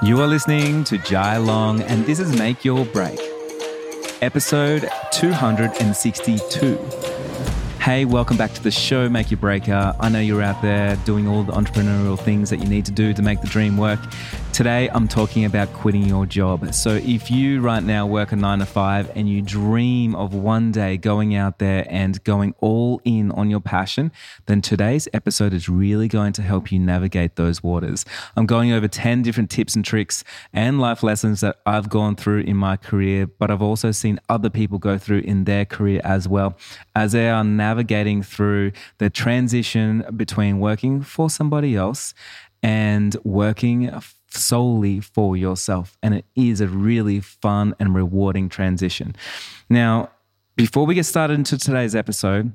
You are listening to Jai Long, and this is Make Your Break, episode 262. Hey, welcome back to the show, Make Your Breaker. I know you're out there doing all the entrepreneurial things that you need to do to make the dream work. Today, I'm talking about quitting your job. So, if you right now work a nine to five and you dream of one day going out there and going all in on your passion, then today's episode is really going to help you navigate those waters. I'm going over 10 different tips and tricks and life lessons that I've gone through in my career, but I've also seen other people go through in their career as well as they are navigating through the transition between working for somebody else and working solely for yourself. And it is a really fun and rewarding transition. Now, before we get started into today's episode,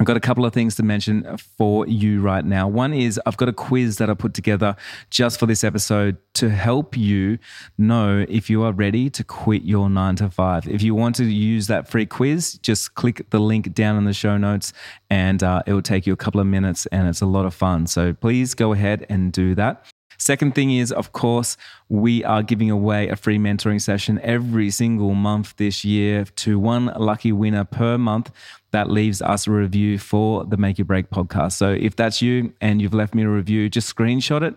I've got a couple of things to mention for you right now. One is I've got a quiz that I put together just for this episode to help you know if you are ready to quit your nine to five. If you want to use that free quiz, just click the link down in the show notes and uh, it will take you a couple of minutes and it's a lot of fun. So please go ahead and do that. Second thing is, of course, we are giving away a free mentoring session every single month this year to one lucky winner per month that leaves us a review for the Make Your Break podcast. So if that's you and you've left me a review, just screenshot it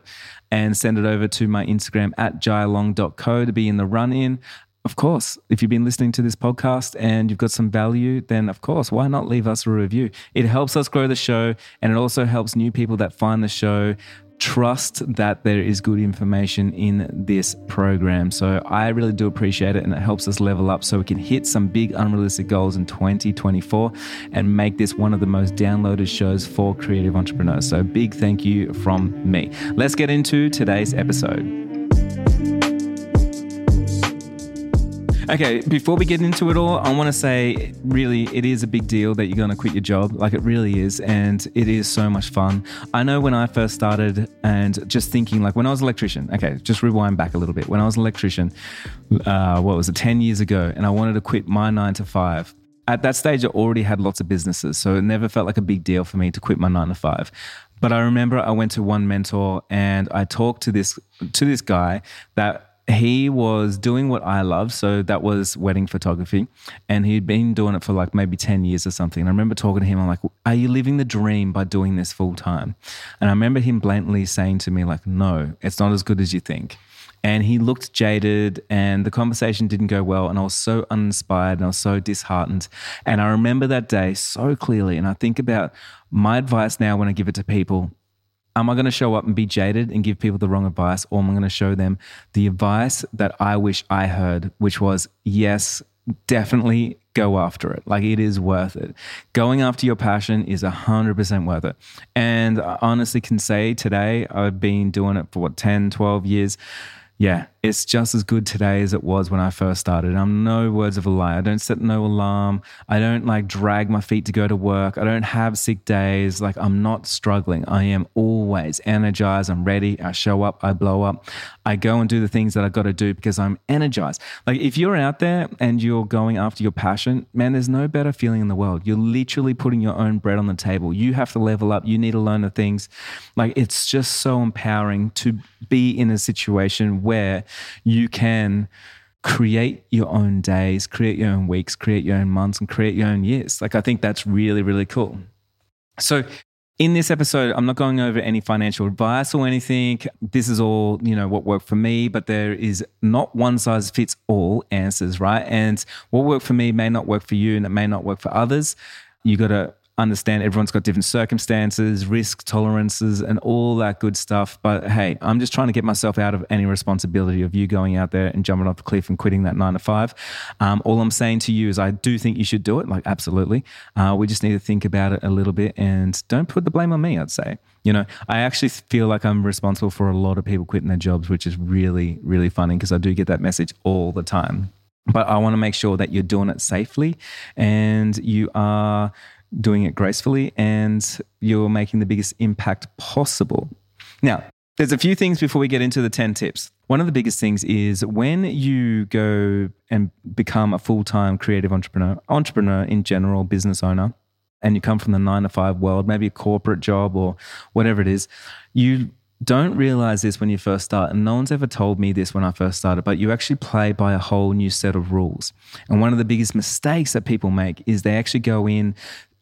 and send it over to my Instagram at jailong.co to be in the run in. Of course, if you've been listening to this podcast and you've got some value, then of course, why not leave us a review? It helps us grow the show and it also helps new people that find the show trust that there is good information in this program. So I really do appreciate it and it helps us level up so we can hit some big unrealistic goals in 2024 and make this one of the most downloaded shows for creative entrepreneurs. So big thank you from me. Let's get into today's episode. Okay, before we get into it all, I want to say really, it is a big deal that you're going to quit your job. Like it really is. And it is so much fun. I know when I first started and just thinking, like when I was an electrician, okay, just rewind back a little bit. When I was an electrician, uh, what was it, 10 years ago, and I wanted to quit my nine to five. At that stage, I already had lots of businesses. So it never felt like a big deal for me to quit my nine to five. But I remember I went to one mentor and I talked to this to this guy that he was doing what I love. So that was wedding photography. And he'd been doing it for like maybe 10 years or something. And I remember talking to him, I'm like, are you living the dream by doing this full time? And I remember him blatantly saying to me, like, no, it's not as good as you think. And he looked jaded, and the conversation didn't go well. And I was so uninspired and I was so disheartened. And I remember that day so clearly. And I think about my advice now when I give it to people am I going to show up and be jaded and give people the wrong advice, or am I going to show them the advice that I wish I heard, which was yes, definitely go after it. Like it is worth it. Going after your passion is 100% worth it. And I honestly can say today, I've been doing it for what, 10, 12 years yeah, it's just as good today as it was when I first started. I'm no words of a lie. I don't set no alarm. I don't like drag my feet to go to work. I don't have sick days. Like I'm not struggling. I am always energized. I'm ready. I show up. I blow up. I go and do the things that I've got to do because I'm energized. Like if you're out there and you're going after your passion, man, there's no better feeling in the world. You're literally putting your own bread on the table. You have to level up. You need to learn the things. Like it's just so empowering to be in a situation where you can create your own days, create your own weeks, create your own months, and create your own years. Like, I think that's really, really cool. So, in this episode, I'm not going over any financial advice or anything. This is all, you know, what worked for me, but there is not one size fits all answers, right? And what worked for me may not work for you and it may not work for others. You got to understand everyone's got different circumstances, risk tolerances, and all that good stuff. But hey, I'm just trying to get myself out of any responsibility of you going out there and jumping off the cliff and quitting that nine to five. Um, all I'm saying to you is I do think you should do it. Like, absolutely. Uh, we just need to think about it a little bit and don't put the blame on me, I'd say. You know, I actually feel like I'm responsible for a lot of people quitting their jobs, which is really, really funny because I do get that message all the time. But I want to make sure that you're doing it safely and you are doing it gracefully, and you're making the biggest impact possible. Now, there's a few things before we get into the 10 tips. One of the biggest things is when you go and become a full time creative entrepreneur, entrepreneur in general, business owner, and you come from the nine to five world, maybe a corporate job or whatever it is, you don't realize this when you first start, and no one's ever told me this when I first started, but you actually play by a whole new set of rules. And one of the biggest mistakes that people make is they actually go in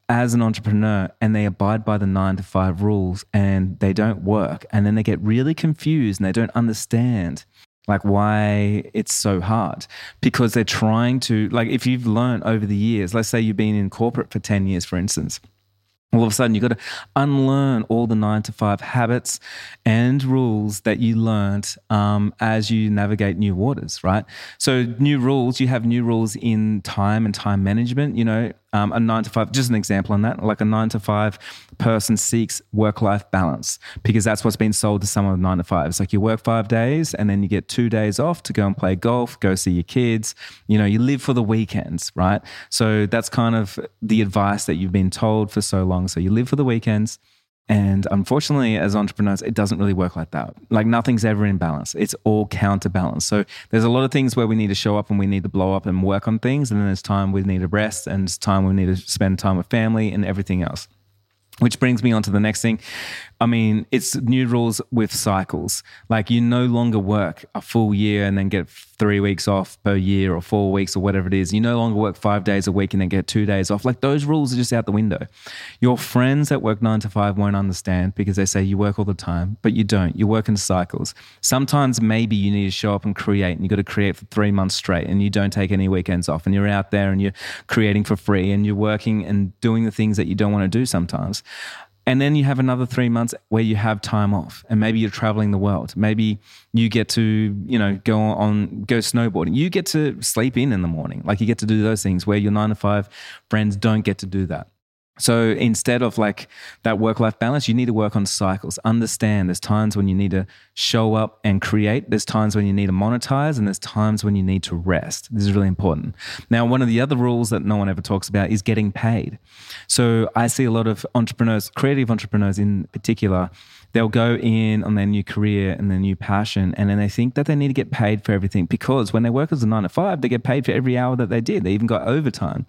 as an entrepreneur and they abide by the nine to five rules and they don't work. And then they get really confused and they don't understand like why it's so hard because they're trying to like if you've learned over the years let's say you've been in corporate for 10 years for instance all of a sudden you've got to unlearn all the nine to five habits and rules that you learned um, as you navigate new waters right so new rules you have new rules in time and time management you know um, a nine to five, just an example on that, like a nine to five person seeks work life balance because that's what's been sold to some of the nine to five. It's Like you work five days and then you get two days off to go and play golf, go see your kids. You know, you live for the weekends, right? So that's kind of the advice that you've been told for so long. So you live for the weekends and unfortunately, as entrepreneurs, it doesn't really work like that. Like nothing's ever in balance. It's all counterbalance. So there's a lot of things where we need to show up and we need to blow up and work on things. And then there's time we need to rest and it's time we need to spend time with family and everything else. Which brings me on to the next thing. I mean, it's new rules with cycles. Like you no longer work a full year and then get three weeks off per year or four weeks or whatever it is. You no longer work five days a week and then get two days off. Like those rules are just out the window. Your friends that work nine to five won't understand because they say you work all the time, but you don't. You work in cycles. Sometimes maybe you need to show up and create and you got to create for three months straight and you don't take any weekends off and you're out there and you're creating for free and you're working and doing the things that you don't want to do sometimes. And then you have another three months where you have time off and maybe you're traveling the world. Maybe you get to, you know, go on, go snowboarding. You get to sleep in in the morning. Like you get to do those things where your nine to five friends don't get to do that. So instead of like that work life balance, you need to work on cycles. Understand there's times when you need to show up and create, there's times when you need to monetize, and there's times when you need to rest. This is really important. Now, one of the other rules that no one ever talks about is getting paid. So I see a lot of entrepreneurs, creative entrepreneurs in particular, they'll go in on their new career and their new passion, and then they think that they need to get paid for everything because when they work as a nine to five, they get paid for every hour that they did. They even got overtime.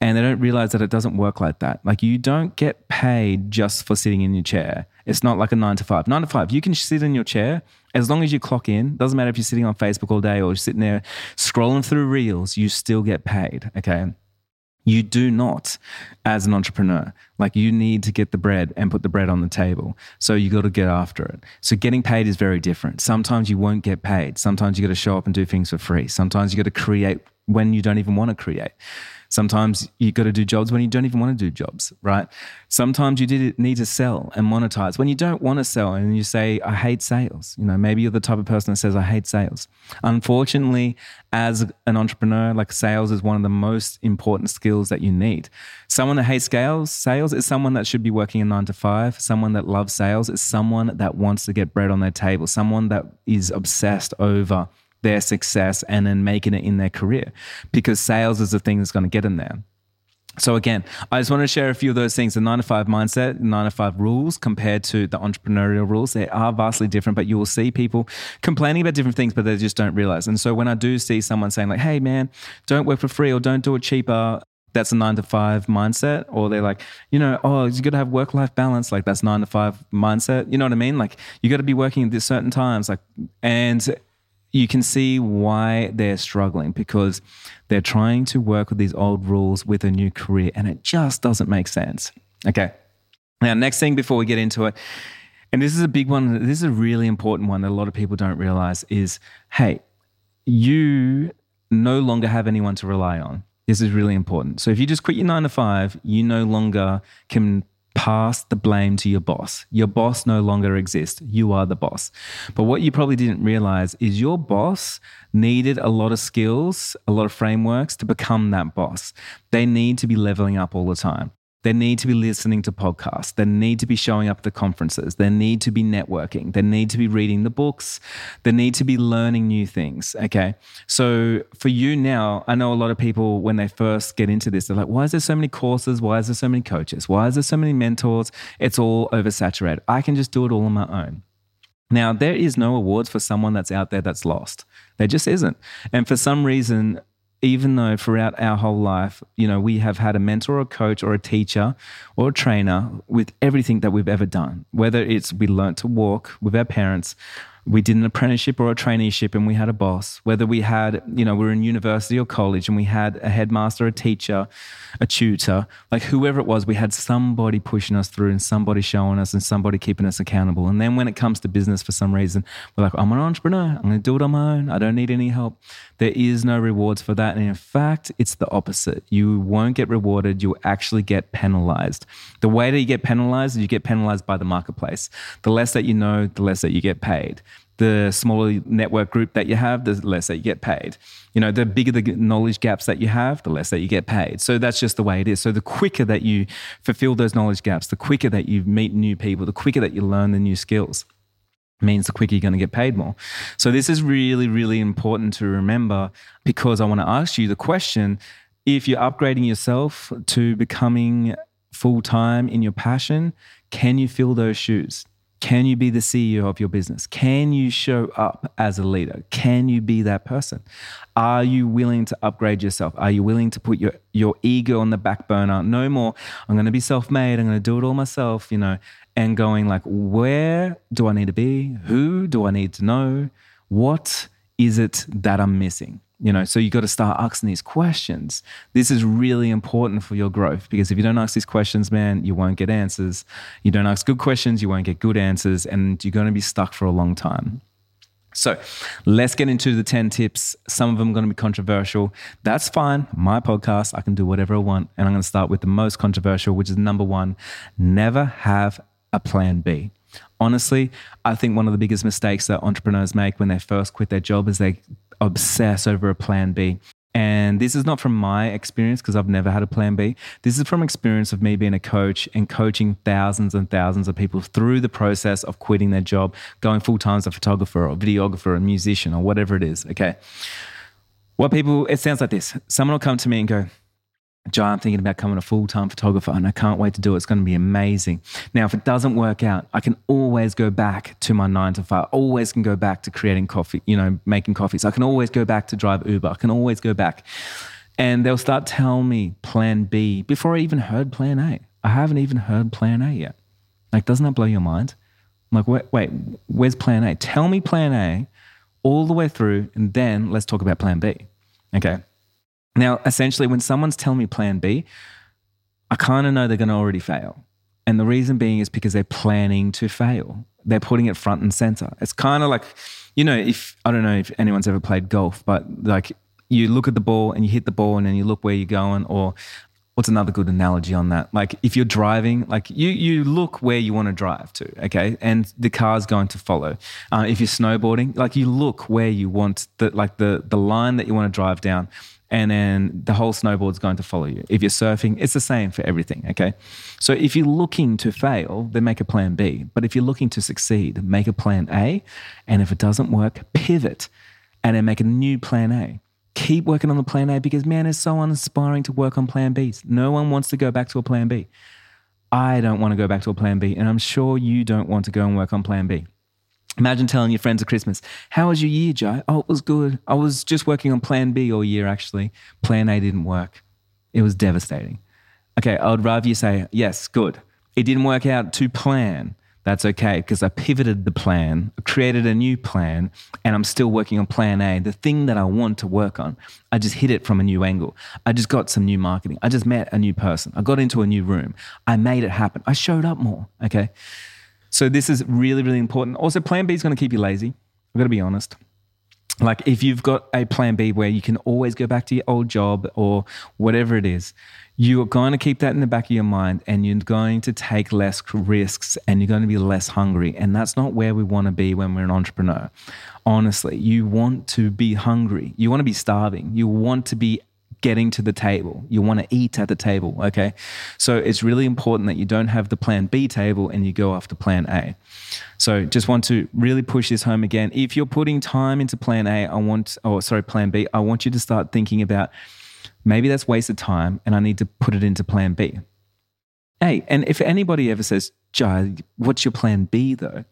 And they don't realize that it doesn't work like that. Like you don't get paid just for sitting in your chair. It's not like a nine to five. Nine to five, you can sit in your chair as long as you clock in. Doesn't matter if you're sitting on Facebook all day or sitting there scrolling through reels, you still get paid. Okay. You do not, as an entrepreneur, like you need to get the bread and put the bread on the table. So you got to get after it. So getting paid is very different. Sometimes you won't get paid. Sometimes you got to show up and do things for free. Sometimes you got to create when you don't even want to create. Sometimes you got to do jobs when you don't even want to do jobs, right? Sometimes you need to sell and monetize when you don't want to sell and you say, I hate sales. You know, maybe you're the type of person that says, I hate sales. Unfortunately, as an entrepreneur, like sales is one of the most important skills that you need. Someone that hates sales, sales is someone that should be working a nine to five. Someone that loves sales is someone that wants to get bread on their table, someone that is obsessed over their success and then making it in their career because sales is the thing that's going to get them there. So again, I just want to share a few of those things. The nine to five mindset, nine to five rules compared to the entrepreneurial rules, they are vastly different, but you will see people complaining about different things, but they just don't realize. And so when I do see someone saying like, hey man, don't work for free or don't do it cheaper, that's a nine to five mindset. Or they're like, you know, oh, you got to have work life balance. Like that's nine to five mindset. You know what I mean? Like you got to be working at certain times. Like, and you can see why they're struggling because they're trying to work with these old rules with a new career and it just doesn't make sense. Okay. Now, next thing before we get into it, and this is a big one, this is a really important one that a lot of people don't realize is hey, you no longer have anyone to rely on. This is really important. So if you just quit your nine to five, you no longer can pass the blame to your boss. Your boss no longer exists. You are the boss. But what you probably didn't realize is your boss needed a lot of skills, a lot of frameworks to become that boss. They need to be leveling up all the time. They need to be listening to podcasts. They need to be showing up at the conferences. They need to be networking. They need to be reading the books. They need to be learning new things. Okay. So for you now, I know a lot of people, when they first get into this, they're like, why is there so many courses? Why is there so many coaches? Why is there so many mentors? It's all oversaturated. I can just do it all on my own. Now, there is no awards for someone that's out there that's lost. There just isn't. And for some reason, even though throughout our whole life, you know, we have had a mentor or a coach or a teacher or a trainer with everything that we've ever done, whether it's we learnt to walk with our parents we did an apprenticeship or a traineeship and we had a boss, whether we had, you know, we are in university or college and we had a headmaster, a teacher, a tutor, like whoever it was, we had somebody pushing us through and somebody showing us and somebody keeping us accountable. And then when it comes to business, for some reason, we're like, I'm an entrepreneur. I'm going to do it on my own. I don't need any help. There is no rewards for that. And in fact, it's the opposite. You won't get rewarded. You'll actually get penalized. The way that you get penalized is you get penalized by the marketplace. The less that you know, the less that you get paid the smaller network group that you have, the less that you get paid. You know, the bigger the knowledge gaps that you have, the less that you get paid. So that's just the way it is. So the quicker that you fulfill those knowledge gaps, the quicker that you meet new people, the quicker that you learn the new skills means the quicker you're going to get paid more. So this is really, really important to remember because I want to ask you the question if you're upgrading yourself to becoming full time in your passion, can you fill those shoes? Can you be the CEO of your business? Can you show up as a leader? Can you be that person? Are you willing to upgrade yourself? Are you willing to put your, your ego on the back burner? No more, I'm going to be self made. I'm going to do it all myself, you know, and going like, where do I need to be? Who do I need to know? What is it that I'm missing? You know so you got to start asking these questions this is really important for your growth because if you don't ask these questions man you won't get answers you don't ask good questions you won't get good answers and you're going to be stuck for a long time so let's get into the 10 tips. Some of them are going to be controversial. That's fine. My podcast, I can do whatever I want. And I'm going to start with the most controversial, which is number one never have a plan B. Honestly, I think one of the biggest mistakes that entrepreneurs make when they first quit their job is they obsess over a plan B. And this is not from my experience because I've never had a plan B. This is from experience of me being a coach and coaching thousands and thousands of people through the process of quitting their job, going full time as a photographer or videographer or musician or whatever it is. Okay. What people, it sounds like this. Someone will come to me and go, Jai, I'm thinking about becoming a full time photographer and I can't wait to do it. It's going to be amazing. Now, if it doesn't work out, I can always go back to my nine to five. I always can go back to creating coffee, you know, making coffees. I can always go back to drive Uber. I can always go back. And they'll start telling me plan B before I even heard plan A. I haven't even heard plan A yet. Like, doesn't that blow your mind? I'm like, wait, wait, where's plan A? Tell me plan A all the way through, and then let's talk about plan B. Okay. Now, essentially, when someone's telling me plan B, I kind of know they're going to already fail. And the reason being is because they're planning to fail. They're putting it front and center. It's kind of like, you know, if I don't know if anyone's ever played golf, but like you look at the ball and you hit the ball and then you look where you're going, or what's another good analogy on that? Like if you're driving, like you you look where you want to drive to, okay, and the car's going to follow. Uh, if you're snowboarding, like you look where you want the like the the line that you want to drive down and then the whole snowboard's going to follow you. If you're surfing, it's the same for everything, okay? So if you're looking to fail, then make a plan B. But if you're looking to succeed, make a plan A. And if it doesn't work, pivot and then make a new plan A. Keep working on the plan A because, man, it's so uninspiring to work on plan Bs. No one wants to go back to a plan B. I don't want to go back to a plan B, and I'm sure you don't want to go and work on plan B. Imagine telling your friends at Christmas, How was your year, Joe? Oh, it was good. I was just working on plan B all year, actually. Plan A didn't work. It was devastating. Okay, I would rather you say, Yes, good. It didn't work out to plan. That's okay because I pivoted the plan, created a new plan, and I'm still working on plan A, the thing that I want to work on. I just hit it from a new angle. I just got some new marketing. I just met a new person. I got into a new room. I made it happen. I showed up more. Okay. So this is really, really important. Also, plan B is going to keep you lazy. I've got to be honest. Like if you've got a plan B where you can always go back to your old job or whatever it is, you're going to keep that in the back of your mind and you're going to take less risks and you're going to be less hungry. And that's not where we want to be when we're an entrepreneur. Honestly, you want to be hungry. You want to be starving. You want to be getting to the table. You want to eat at the table, okay? So it's really important that you don't have the plan B table and you go after plan A. So just want to really push this home again. If you're putting time into plan A, I want, oh, sorry, plan B, I want you to start thinking about maybe that's wasted time and I need to put it into plan B. Hey, and if anybody ever says, Jai, what's your plan B though?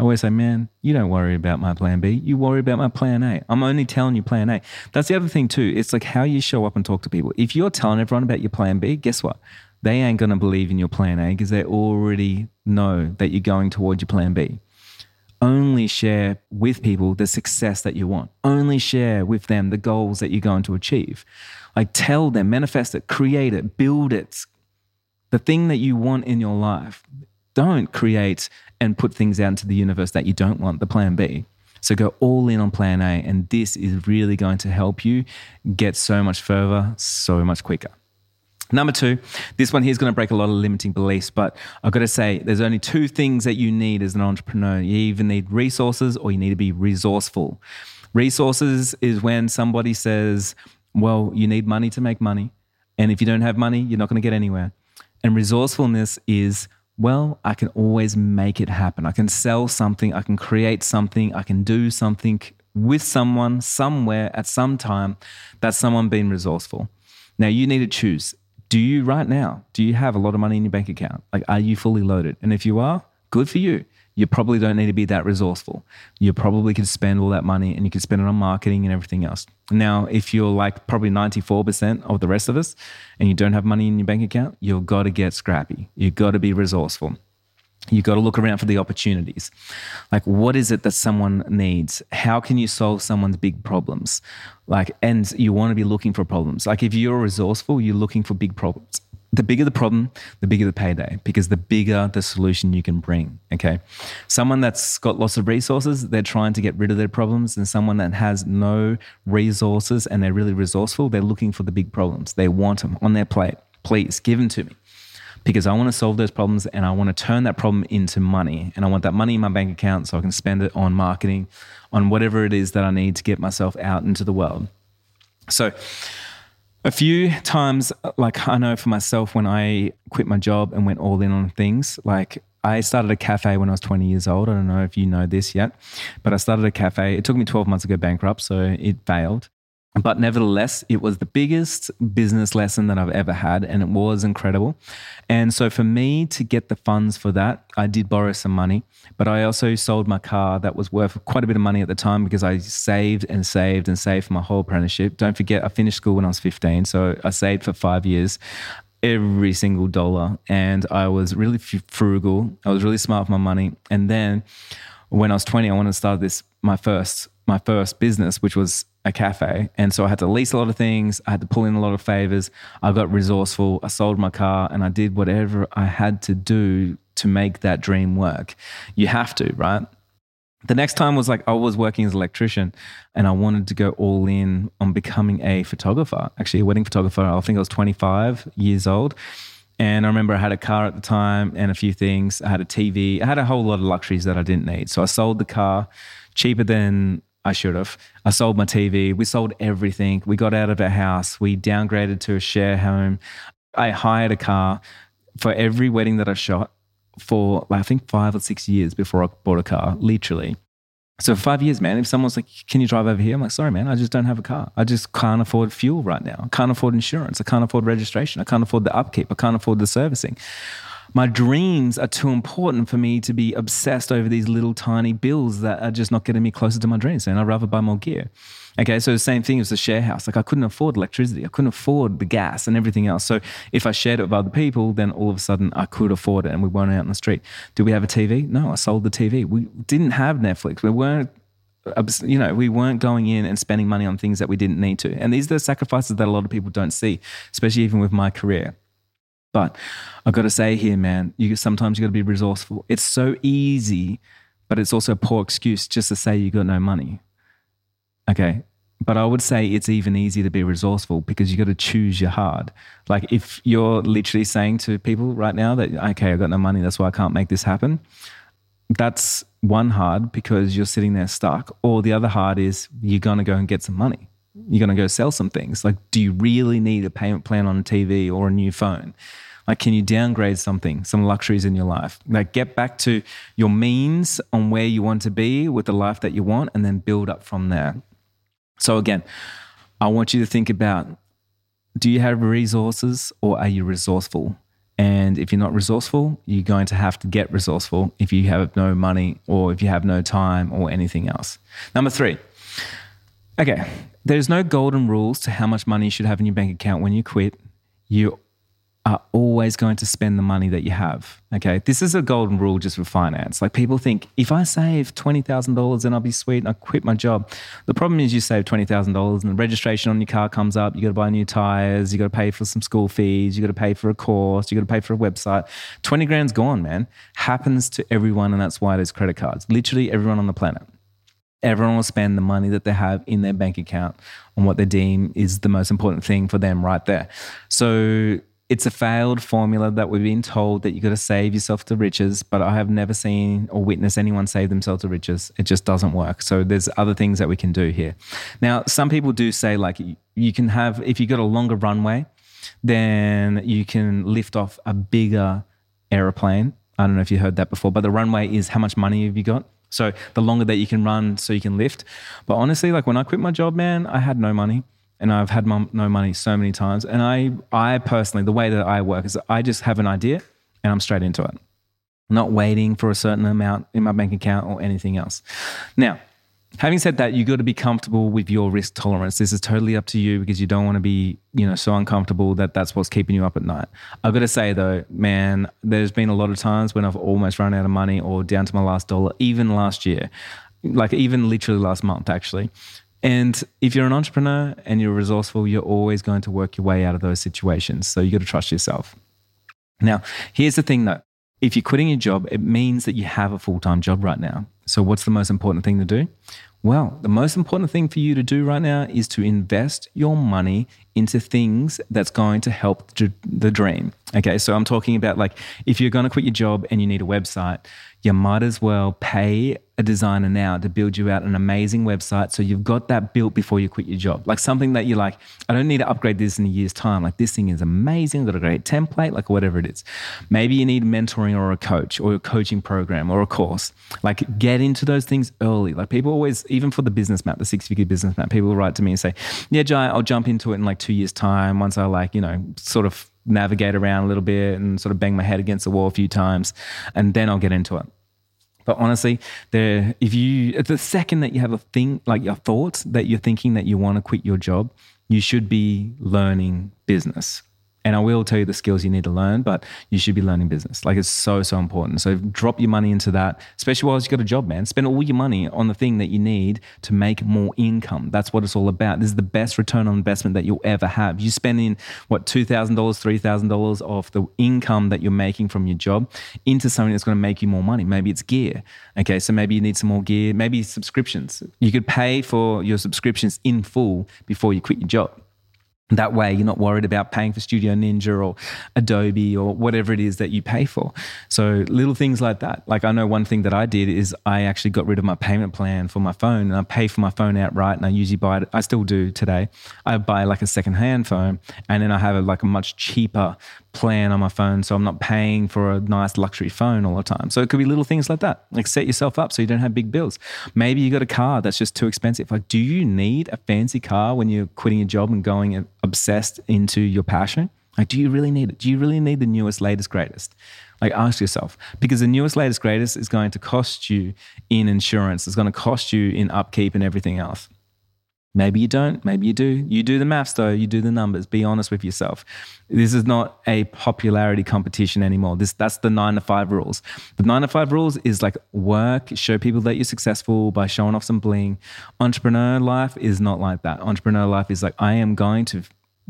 I always say, man, you don't worry about my plan B. You worry about my plan A. I'm only telling you plan A. That's the other thing, too. It's like how you show up and talk to people. If you're telling everyone about your plan B, guess what? They ain't going to believe in your plan A because they already know that you're going towards your plan B. Only share with people the success that you want. Only share with them the goals that you're going to achieve. Like tell them, manifest it, create it, build it. The thing that you want in your life. Don't create and put things out into the universe that you don't want, the plan B. So go all in on plan A, and this is really going to help you get so much further, so much quicker. Number two, this one here is going to break a lot of limiting beliefs, but I've got to say, there's only two things that you need as an entrepreneur. You either need resources or you need to be resourceful. Resources is when somebody says, well, you need money to make money. And if you don't have money, you're not going to get anywhere. And resourcefulness is, well, I can always make it happen. I can sell something, I can create something, I can do something with someone somewhere at some time. That's someone being resourceful. Now you need to choose do you right now, do you have a lot of money in your bank account? Like, are you fully loaded? And if you are, good for you. You probably don't need to be that resourceful. You probably could spend all that money and you could spend it on marketing and everything else. Now, if you're like probably 94% of the rest of us and you don't have money in your bank account, you've got to get scrappy. You've got to be resourceful You've got to look around for the opportunities. Like, what is it that someone needs? How can you solve someone's big problems? Like, and you want to be looking for problems. Like, if you're resourceful, you're looking for big problems. The bigger the problem, the bigger the payday, because the bigger the solution you can bring. Okay. Someone that's got lots of resources, they're trying to get rid of their problems. And someone that has no resources and they're really resourceful, they're looking for the big problems. They want them on their plate. Please give them to me because I want to solve those problems and I want to turn that problem into money. And I want that money in my bank account so I can spend it on marketing, on whatever it is that I need to get myself out into the world. So, a few times, like I know for myself, when I quit my job and went all in on things, like I started a cafe when I was 20 years old. I don't know if you know this yet, but I started a cafe. It took me 12 months to go bankrupt, so it failed. But nevertheless, it was the biggest business lesson that I've ever had, and it was incredible. And so, for me to get the funds for that, I did borrow some money, but I also sold my car that was worth quite a bit of money at the time because I saved and saved and saved for my whole apprenticeship. Don't forget, I finished school when I was 15, so I saved for five years every single dollar, and I was really frugal. I was really smart with my money. And then when I was 20, I wanted to start this, my first my first business, which was a cafe. And so I had to lease a lot of things. I had to pull in a lot of favors. I got resourceful. I sold my car and I did whatever I had to do to make that dream work. You have to, right? The next time was like I was working as an electrician and I wanted to go all in on becoming a photographer, actually, a wedding photographer. I think I was 25 years old. And I remember I had a car at the time and a few things. I had a TV. I had a whole lot of luxuries that I didn't need. So I sold the car cheaper than I should have. I sold my TV. We sold everything. We got out of our house. We downgraded to a share home. I hired a car for every wedding that I shot for, like, I think, five or six years before I bought a car, literally. So five years, man, if someone's like, can you drive over here? I'm like, sorry, man, I just don't have a car. I just can't afford fuel right now. I can't afford insurance. I can't afford registration. I can't afford the upkeep. I can't afford the servicing my dreams are too important for me to be obsessed over these little tiny bills that are just not getting me closer to my dreams. And I'd rather buy more gear. Okay, so the same thing as the share house. Like I couldn't afford electricity, I couldn't afford the gas and everything else. So if I shared it with other people, then all of a sudden I could afford it, and we weren't out in the street. Do we have a TV? No, I sold the TV. We didn't have Netflix. We weren't you know, we weren't going in and spending money on things that we didn't need to. And these are the sacrifices that a lot of people don't see, especially even with my career. But I've got to say here, man, you sometimes you got to be resourceful. It's so easy, but it's also a poor excuse just to say you got no money. Okay. But I would say it's even easier to be resourceful because you got to choose your hard. Like if you're literally saying to people right now that, okay, I got no money, that's why I can't make this happen. That's one hard because you're sitting there stuck. Or the other hard is you're going to go and get some money you're going to go sell some things. Like, do you really need a payment plan on a TV or a new phone? Like, can you downgrade something, some luxuries in your life? Like, get back to your means on where you want to be with the life that you want and then build up from there. So, again, I want you to think about do you have resources or are you resourceful? And if you're not resourceful, you're going to have to get resourceful if you have no money or if you have no time or anything else. Number three. Okay, there's no golden rules to how much money you should have in your bank account when you quit. You are always going to spend the money that you have. Okay. This is a golden rule just for finance. Like people think if I save $20,000 then I'll be sweet and I quit my job. The problem is you save $20,000 and the registration on your car comes up. You got to buy new tires. You got to pay for some school fees. You got to pay for a course. You got to pay for a website. 20 grand's gone, man. Happens to everyone. And that's why there's credit cards. Literally everyone on the planet. Everyone will spend the money that they have in their bank account on what they deem is the most important thing for them right there. So it's a failed formula that we've been told that you got to save yourself to riches, but I have never seen or witnessed anyone save themselves to riches. It just doesn't work. So there's other things that we can do here. Now, some people do say like you can have if you got a longer runway, then you can lift off a bigger aeroplane. I don't know if you heard that before, but the runway is how much money have you got? So the longer that you can run, so you can lift. But honestly, like when I quit my job, man, I had no money and I've had no money so many times. And I, I personally, the way that I work is I just have an idea and I'm straight into it, not waiting for a certain amount in my bank account or anything else. Now, having said that, you got to be comfortable with your risk tolerance. This is totally up to you because you don't want to be, you know, so uncomfortable that that's what's keeping you up at night. I've got to say though, man, there's been a lot of times when I've almost run out of money or down to my last dollar, even last year, like even literally last month actually. And if you're an entrepreneur and you're resourceful, you're always going to work your way out of those situations. So you got to trust yourself. Now, here's the thing though if you're quitting your job, it means that you have a full time job right now. So, what's the most important thing to do? Well, the most important thing for you to do right now is to invest your money into things that's going to help the dream. Okay, so I'm talking about like if you're going to quit your job and you need a website, you might as well pay a designer now to build you out an amazing website so you've got that built before you quit your job. Like something that you're like, I don't need to upgrade this in a year's time. Like this thing is amazing, I've got a great template, like whatever it is. Maybe you need mentoring or a coach or a coaching program or a course. Like get into those things early. Like people always, even for the business map, the six figure business map, people write to me and say, Yeah, Jai, I'll jump into it in like two years' time once I like, you know, sort of navigate around a little bit and sort of bang my head against the wall a few times, and then I'll get into it. But honestly, there if you the second that you have a thing like your thoughts that you're thinking that you want to quit your job, you should be learning business. And I will tell you the skills you need to learn, but you should be learning business. Like it's so, so important. So drop your money into that, especially while you've got a job, man. Spend all your money on the thing that you need to make more income. That's what it's all about. This is the best return on investment that you'll ever have. You spend in what, $2,000, $3,000 of the income that you're making from your job into something that's going to make you more money. Maybe it's gear. Okay. So maybe you need some more gear, maybe subscriptions. You could pay for your subscriptions in full before you quit your job. That way, you're not worried about paying for Studio Ninja or Adobe or whatever it is that you pay for. So, little things like that. Like, I know one thing that I did is I actually got rid of my payment plan for my phone and I pay for my phone outright. And I usually buy it, I still do today. I buy like a secondhand phone and then I have a, like a much cheaper plan on my phone so I'm not paying for a nice luxury phone all the time. So it could be little things like that. Like set yourself up so you don't have big bills. Maybe you got a car that's just too expensive. Like do you need a fancy car when you're quitting your job and going obsessed into your passion? Like do you really need it? Do you really need the newest latest greatest? Like ask yourself because the newest latest greatest is going to cost you in insurance. It's going to cost you in upkeep and everything else. Maybe you don't. Maybe you do. You do the maths though. You do the numbers. Be honest with yourself. This is not a popularity competition anymore. This that's the nine to five rules. The nine to five rules is like work, show people that you're successful by showing off some bling. Entrepreneur life is not like that. Entrepreneur life is like I am going to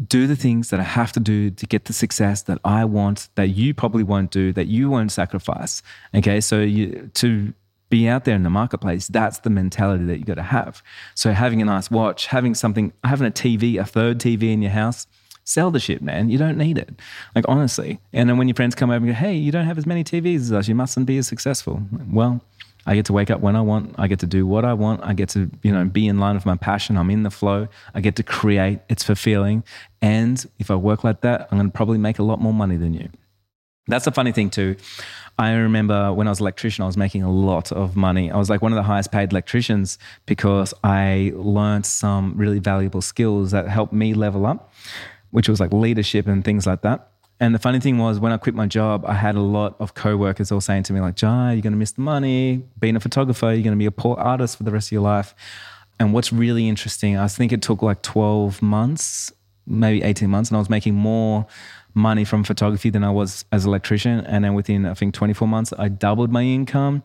do the things that I have to do to get the success that I want, that you probably won't do, that you won't sacrifice. Okay, so you to be out there in the marketplace, that's the mentality that you got to have. So having a nice watch, having something, having a TV, a third TV in your house, sell the shit, man. You don't need it. Like honestly. And then when your friends come over and go, hey, you don't have as many TVs as us, you mustn't be as successful. Well, I get to wake up when I want. I get to do what I want. I get to, you know, be in line with my passion. I'm in the flow. I get to create. It's fulfilling. And if I work like that, I'm going to probably make a lot more money than you. That's a funny thing too. I remember when I was an electrician, I was making a lot of money. I was like one of the highest paid electricians because I learned some really valuable skills that helped me level up, which was like leadership and things like that. And the funny thing was, when I quit my job, I had a lot of co-workers all saying to me, like, Jai, you're going to miss the money. Being a photographer, you're going to be a poor artist for the rest of your life. And what's really interesting, I think it took like 12 months, maybe 18 months, and I was making more money from photography than I was as an electrician. And then within, I think, 24 months, I doubled my income.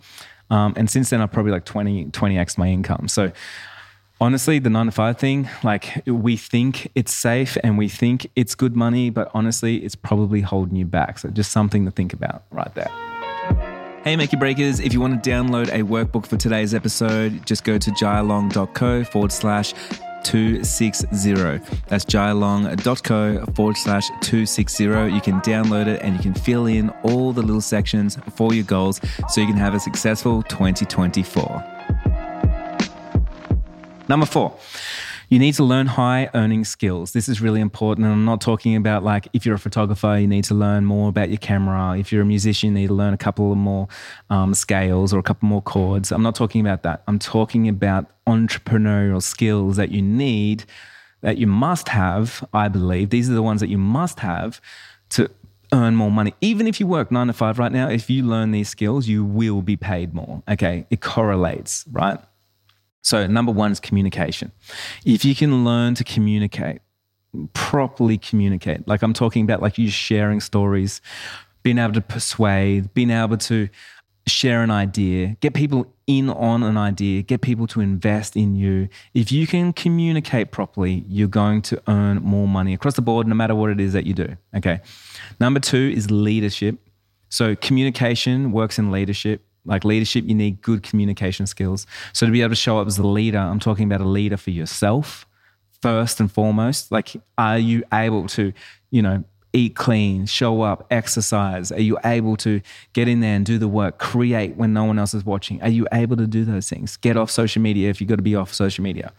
Um, and since then, I've probably like 20, 20x my income. So honestly, the nine to five thing, like we think it's safe and we think it's good money, but honestly, it's probably holding you back. So just something to think about right there. Hey, Make It Breakers, if you want to download a workbook for today's episode, just go to jailong.co forward slash 260. That's jailong.co forward slash 260. You can download it and you can fill in all the little sections for your goals so you can have a successful 2024. Number four, you need to learn high earning skills. This is really important. And I'm not talking about like if you're a photographer, you need to learn more about your camera. If you're a musician, you need to learn a couple of more um, scales or a couple more chords. I'm not talking about that. I'm talking about entrepreneurial skills that you need, that you must have, I believe. These are the ones that you must have to earn more money. Even if you work nine to five right now, if you learn these skills, you will be paid more. Okay. It correlates, right? So, number one is communication. If you can learn to communicate, properly communicate, like I'm talking about, like you sharing stories, being able to persuade, being able to share an idea, get people in on an idea, get people to invest in you. If you can communicate properly, you're going to earn more money across the board, no matter what it is that you do. Okay. Number two is leadership. So, communication works in leadership. Like leadership, you need good communication skills. So to be able to show up as a leader, I'm talking about a leader for yourself first and foremost. Like, are you able to, you know, eat clean, show up, exercise? Are you able to get in there and do the work, create when no one else is watching? Are you able to do those things? Get off social media if you've got to be off social media.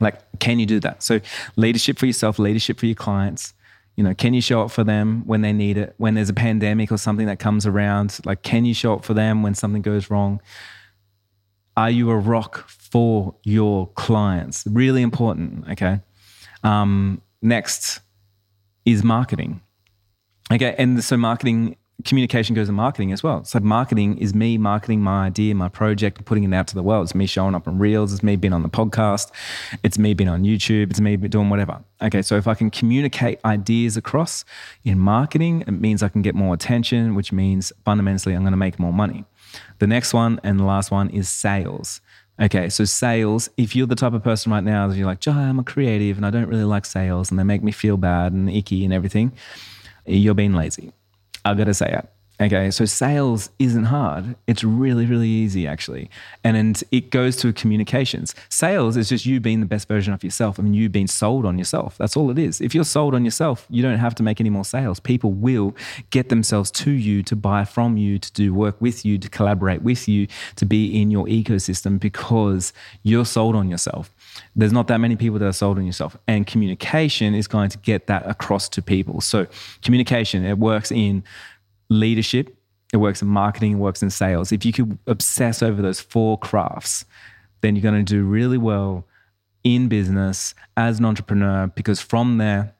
Like, can you do that? So, leadership for yourself, leadership for your clients, you know can you show up for them when they need it? When there's a pandemic or something that comes around like can you show up for them when something goes wrong? Are you a rock for your clients? Really important okay? Um, next is marketing. Okay and so marketing communication goes in marketing as well. So marketing is me marketing my idea, my project, putting it out to the world. It's me showing up on Reels. It's me being on the podcast. It's me being on YouTube. It's me doing whatever. Okay, so if I can communicate ideas across in marketing, it means I can get more attention, which means fundamentally I'm going to make more money. The next one and the last one is sales. Okay, so sales, if you're the type of person right now that you're like, Jai, I'm a creative and I don't really like sales and they make me feel bad and icky and everything, you're being lazy I gotta say it. Okay, so sales isn't hard. It's really, really easy actually. And, and it goes to communications. Sales is just you being the best version of yourself. I mean, you being sold on yourself. That's all it is. If you're sold on yourself, you don't have to make any more sales. People will get themselves to you to buy from you, to do work with you, to collaborate with you, to be in your ecosystem because you're sold on yourself. There's not that many people that are sold on yourself. And communication is going to get that across to people. So communication, it works in leadership, it works in marketing, it works in sales. If you could obsess over those four crafts, then you're going to do really well in business as an entrepreneur because from there,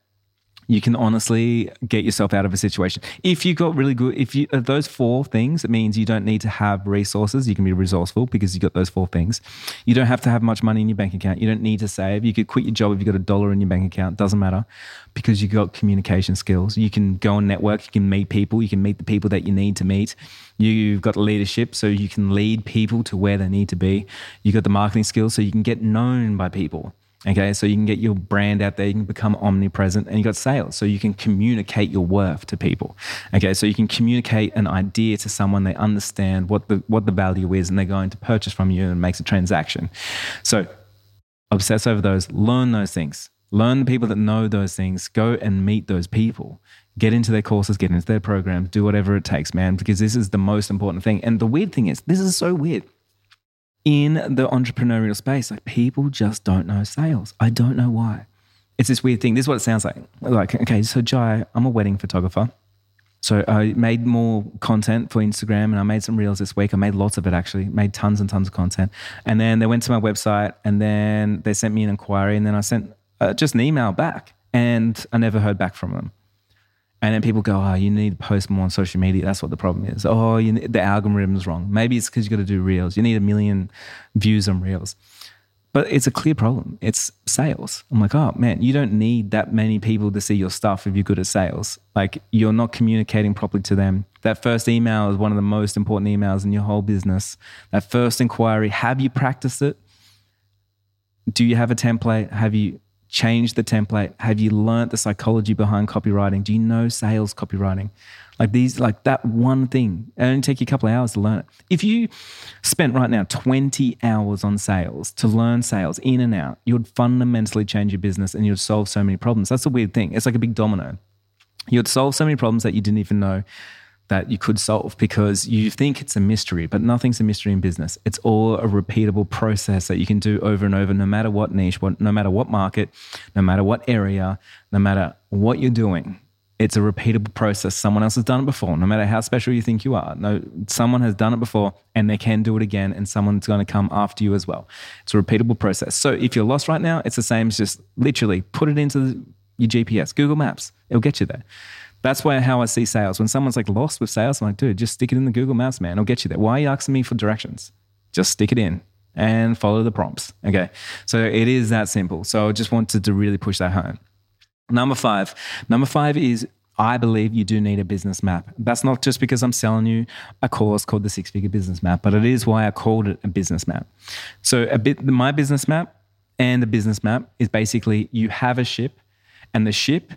you can honestly get yourself out of a situation. If you got really good, if you uh, those four things, it means you don't need to have resources. You can be resourceful because you got those four things. You don't have to have much money in your bank account. You don't need to save. You could quit your job if you got a dollar in your bank account. Doesn't matter because you got communication skills. You can go and network. You can meet people. You can meet the people that you need to meet. You've got leadership, so you can lead people to where they need to be. You've got the marketing skills, so you can get known by people. Okay, so you can get your brand out there, you can become omnipresent, and you got sales, so you can communicate your worth to people. Okay, so you can communicate an idea to someone, they understand what the what the value is, and they're going to purchase from you and makes a transaction. So obsess over those, learn those things, learn the people that know those things, go and meet those people. Get into their courses, get into their programs, do whatever it takes, man, because this is the most important thing. And the weird thing is, this is so weird in the entrepreneurial space, like people just don't know sales. I don't know why. It's this weird thing. This is what it sounds like. Like, okay, so Jai, I'm a wedding photographer. So I made more content for Instagram and I made some reels this week. I made lots of it actually, made tons and tons of content. And then they went to my website and then they sent me an inquiry and then I sent uh, just an email back and I never heard back from them. And then people go, oh, you need to post more on social media. That's what the problem is. Oh, you need, the algorithm's wrong. Maybe it's because you got to do reels. You need a million views on reels. But it's a clear problem. It's sales. I'm like, oh man, you don't need that many people to see your stuff if you're good at sales. Like you're not communicating properly to them. That first email is one of the most important emails in your whole business. That first inquiry, have you practiced it? Do you have a template? Have you changed the template? Have you learnt the psychology behind copywriting? Do you know sales copywriting? Like these, like that one thing, it only take you a couple of hours to learn it. If you spent right now 20 hours on sales to learn sales in and out, you would fundamentally change your business and you'd solve so many problems. That's a weird thing. It's like a big domino. You'd solve so many problems that you didn't even know that you could solve because you think it's a mystery, but nothing's a mystery in business. It's all a repeatable process that you can do over and over, no matter what niche, what, no matter what market, no matter what area, no matter what you're doing. It's a repeatable process. Someone else has done it before, no matter how special you think you are. No, someone has done it before and they can do it again, and someone's going to come after you as well. It's a repeatable process. So if you're lost right now, it's the same as just literally put it into your GPS, Google Maps. It'll get you there. That's why how I see sales. When someone's like lost with sales, I'm like, dude, just stick it in the Google Maps, man. It'll get you there. Why are you asking me for directions? Just stick it in and follow the prompts. Okay. So it is that simple. So I just wanted to really push that home. Number five. Number five is I believe you do need a business map. That's not just because I'm selling you a course called the Six Figure Business Map, but it is why I called it a business map. So a bit my business map and the business map is basically you have a ship and the ship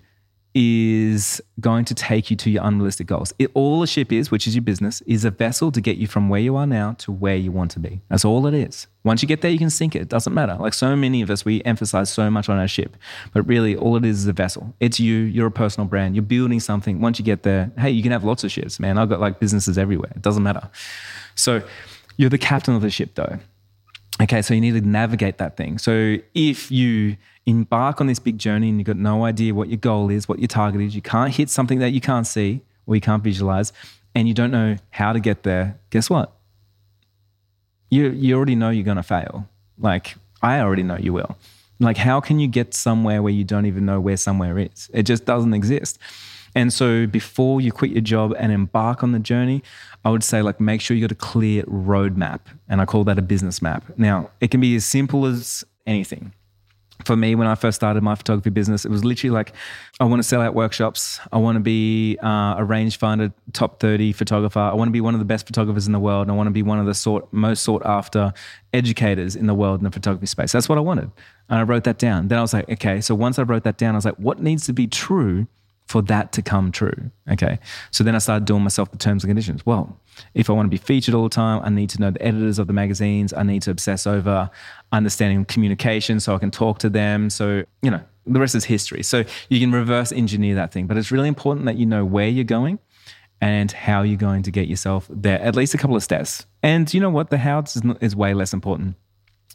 is going to take you to your unrealistic goals. It, all a ship is, which is your business, is a vessel to get you from where you are now to where you want to be. That's all it is. Once you get there, you can sink it. It doesn't matter. Like so many of us, we emphasize so much on our ship, but really all it is is a vessel. It's you. You're a personal brand. You're building something. Once you get there, hey, you can have lots of ships, man. I've got like businesses everywhere. It doesn't matter. So you're the captain of the ship, though. Okay, so you need to navigate that thing. So if you embark on this big journey and you've got no idea what your goal is, what your target is, you can't hit something that you can't see or you can't visualize, and you don't know how to get there, guess what? You, you already know you're going to fail. Like, I already know you will. Like, how can you get somewhere where you don't even know where somewhere is? It just doesn't exist. And so before you quit your job and embark on the journey, I would say like make sure you got a clear roadmap. And I call that a business map. Now, it can be as simple as anything. For me, when I first started my photography business, it was literally like, I want to sell out workshops. I want to be uh, a rangefinder top 30 photographer. I want to be one of the best photographers in the world. I want to be one of the sort, most sought after educators in the world in the photography space. That's what I wanted. And I wrote that down. Then I was like, okay, so once I wrote that down, I was like, what needs to be true for that to come true. Okay. So then I started doing myself the terms and conditions. Well, if I want to be featured all the time, I need to know the editors of the magazines. I need to obsess over understanding communication so I can talk to them. So, you know, the rest is history. So you can reverse engineer that thing. But it's really important that you know where you're going and how you're going to get yourself there, at least a couple of steps. And you know what? The how is, way less important.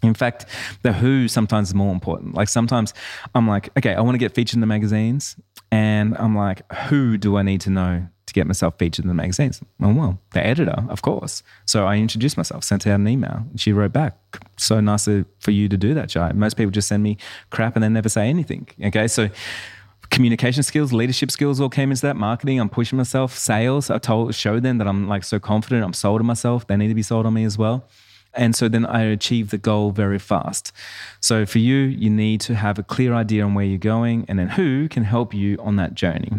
In fact, the who sometimes is more important. Like sometimes I'm like, okay, I want to get featured in the magazines. And I'm like, who do I need to know to get myself featured in the magazines? Oh, well, the editor, of course. So I introduced myself, sent out an email. She wrote back, so nice for you to do that, Jai. Most people just send me crap and then never say anything. Okay. So communication skills, leadership skills all came into that. Marketing, I'm pushing myself. Sales, I told, showed them that I'm like so confident. I'm sold on myself. They need to be sold on me as well. And so then I achieve the goal very fast. So for you, you need to have a clear idea on where you're going and then who can help you on that journey.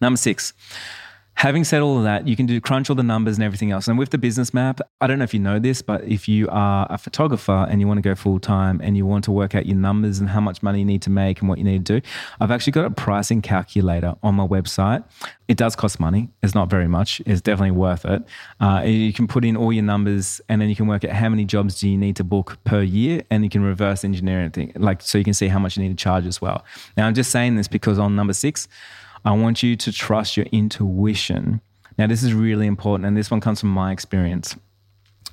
Number six, Having said all of that, you can do crunch all the numbers and everything else. And with the business map, I don't know if you know this, but if you are a photographer and you want to go full time and you want to work out your numbers and how much money you need to make and what you need to do, I've actually got a pricing calculator on my website. It does cost money. It's not very much. It's definitely worth it. Uh, you can put in all your numbers and then you can work out how many jobs do you need to book per year and you can reverse engineer anything like so you can see how much you need to charge as well. Now I'm just saying this because on number six, I want you to trust your intuition. Now, this is really important, and this one comes from my experience.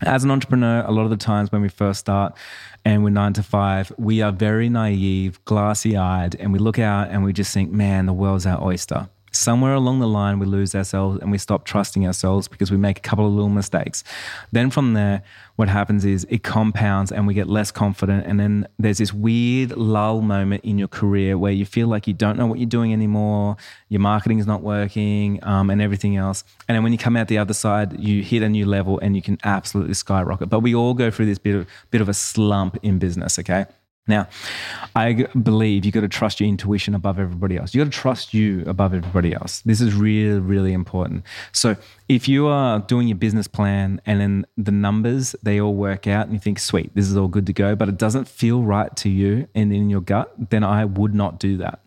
As an entrepreneur, a lot of the times when we first start and we're nine to five, we are very naive, glassy eyed, and we look out and we just think, man, the world's our oyster. Somewhere along the line, we lose ourselves and we stop trusting ourselves because we make a couple of little mistakes. Then from there, what happens is it compounds and we get less confident. And then there's this weird lull moment in your career where you feel like you don't know what you're doing anymore, your marketing is not working, um, and everything else. And then when you come out the other side, you hit a new level and you can absolutely skyrocket. But we all go through this bit of, bit of a slump in business, okay? Now, I believe you got to trust your intuition above everybody else. You got to trust you above everybody else. This is really, really important. So, if you are doing your business plan and then the numbers they all work out, and you think, "Sweet, this is all good to go," but it doesn't feel right to you and in your gut, then I would not do that.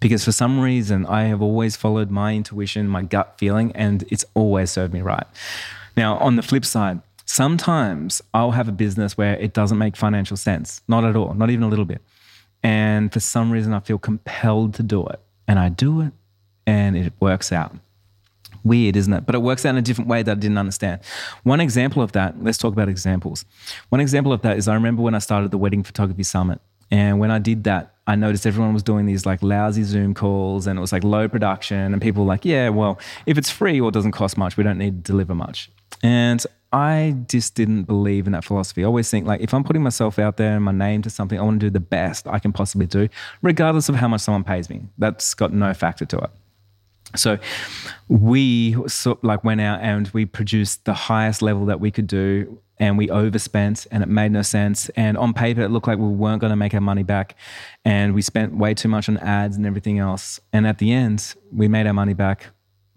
Because for some reason, I have always followed my intuition, my gut feeling, and it's always served me right. Now, on the flip side, Sometimes I'll have a business where it doesn't make financial sense, not at all, not even a little bit. And for some reason, I feel compelled to do it. And I do it and it works out. Weird, isn't it? But it works out in a different way that I didn't understand. One example of that, let's talk about examples. One example of that is I remember when I started the Wedding Photography Summit. And when I did that, I noticed everyone was doing these like lousy Zoom calls and it was like low production. And people were like, yeah, well, if it's free or doesn't cost much, we don't need to deliver much. And I just didn't believe in that philosophy. I always think like if I'm putting myself out there and my name to something, I want to do the best I can possibly do, regardless of how much someone pays me. That's got no factor to it. So we like went out and we produced the highest level that we could do and we overspent and it made no sense. And on paper, it looked like we weren't going to make our money back. And we spent way too much on ads and everything else. And at the end, we made our money back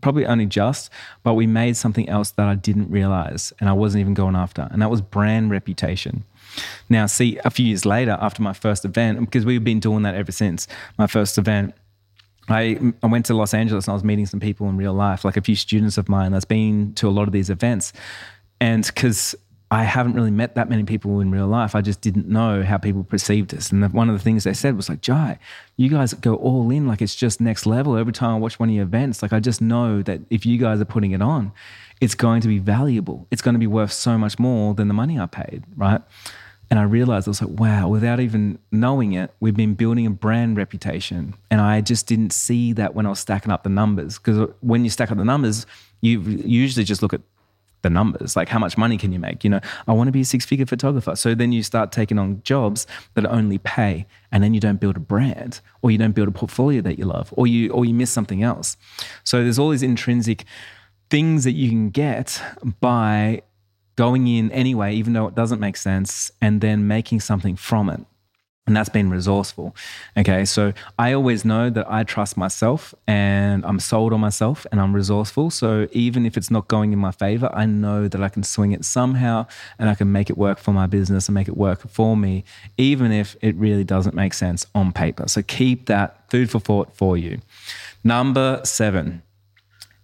probably only just, but we made something else that I didn't realize and I wasn't even going after. And that was brand reputation. Now, see, a few years later, after my first event, because we've been doing that ever since my first event, I, I went to Los Angeles and I was meeting some people in real life, like a few students of mine that's been to a lot of these events. And because I haven't really met that many people in real life. I just didn't know how people perceived us. And one of the things they said was like, Jai, you guys go all in, like it's just next level. Every time I watch one of your events, like I just know that if you guys are putting it on, it's going to be valuable. It's going to be worth so much more than the money I paid, right? And I realized I was like, wow, without even knowing it, we've been building a brand reputation. And I just didn't see that when I was stacking up the numbers. Because when you stack up the numbers, you usually just look at the numbers like how much money can you make? You know i want to be a six figure photographer. So then you start taking on jobs that only pay and then you don't build a brand or you don't build a portfolio that you love or you or you miss something else. So there's all these intrinsic things that you can get by going in anyway even though it doesn't make sense and then making something from it and that's been resourceful. Okay, so I always know that I trust myself and I'm sold on myself and I'm resourceful. So even if it's not going in my favor, I know that I can swing it somehow and I can make it work for my business and make it work for me, even if it really doesn't make sense on paper. So keep that food for thought for you. Number seven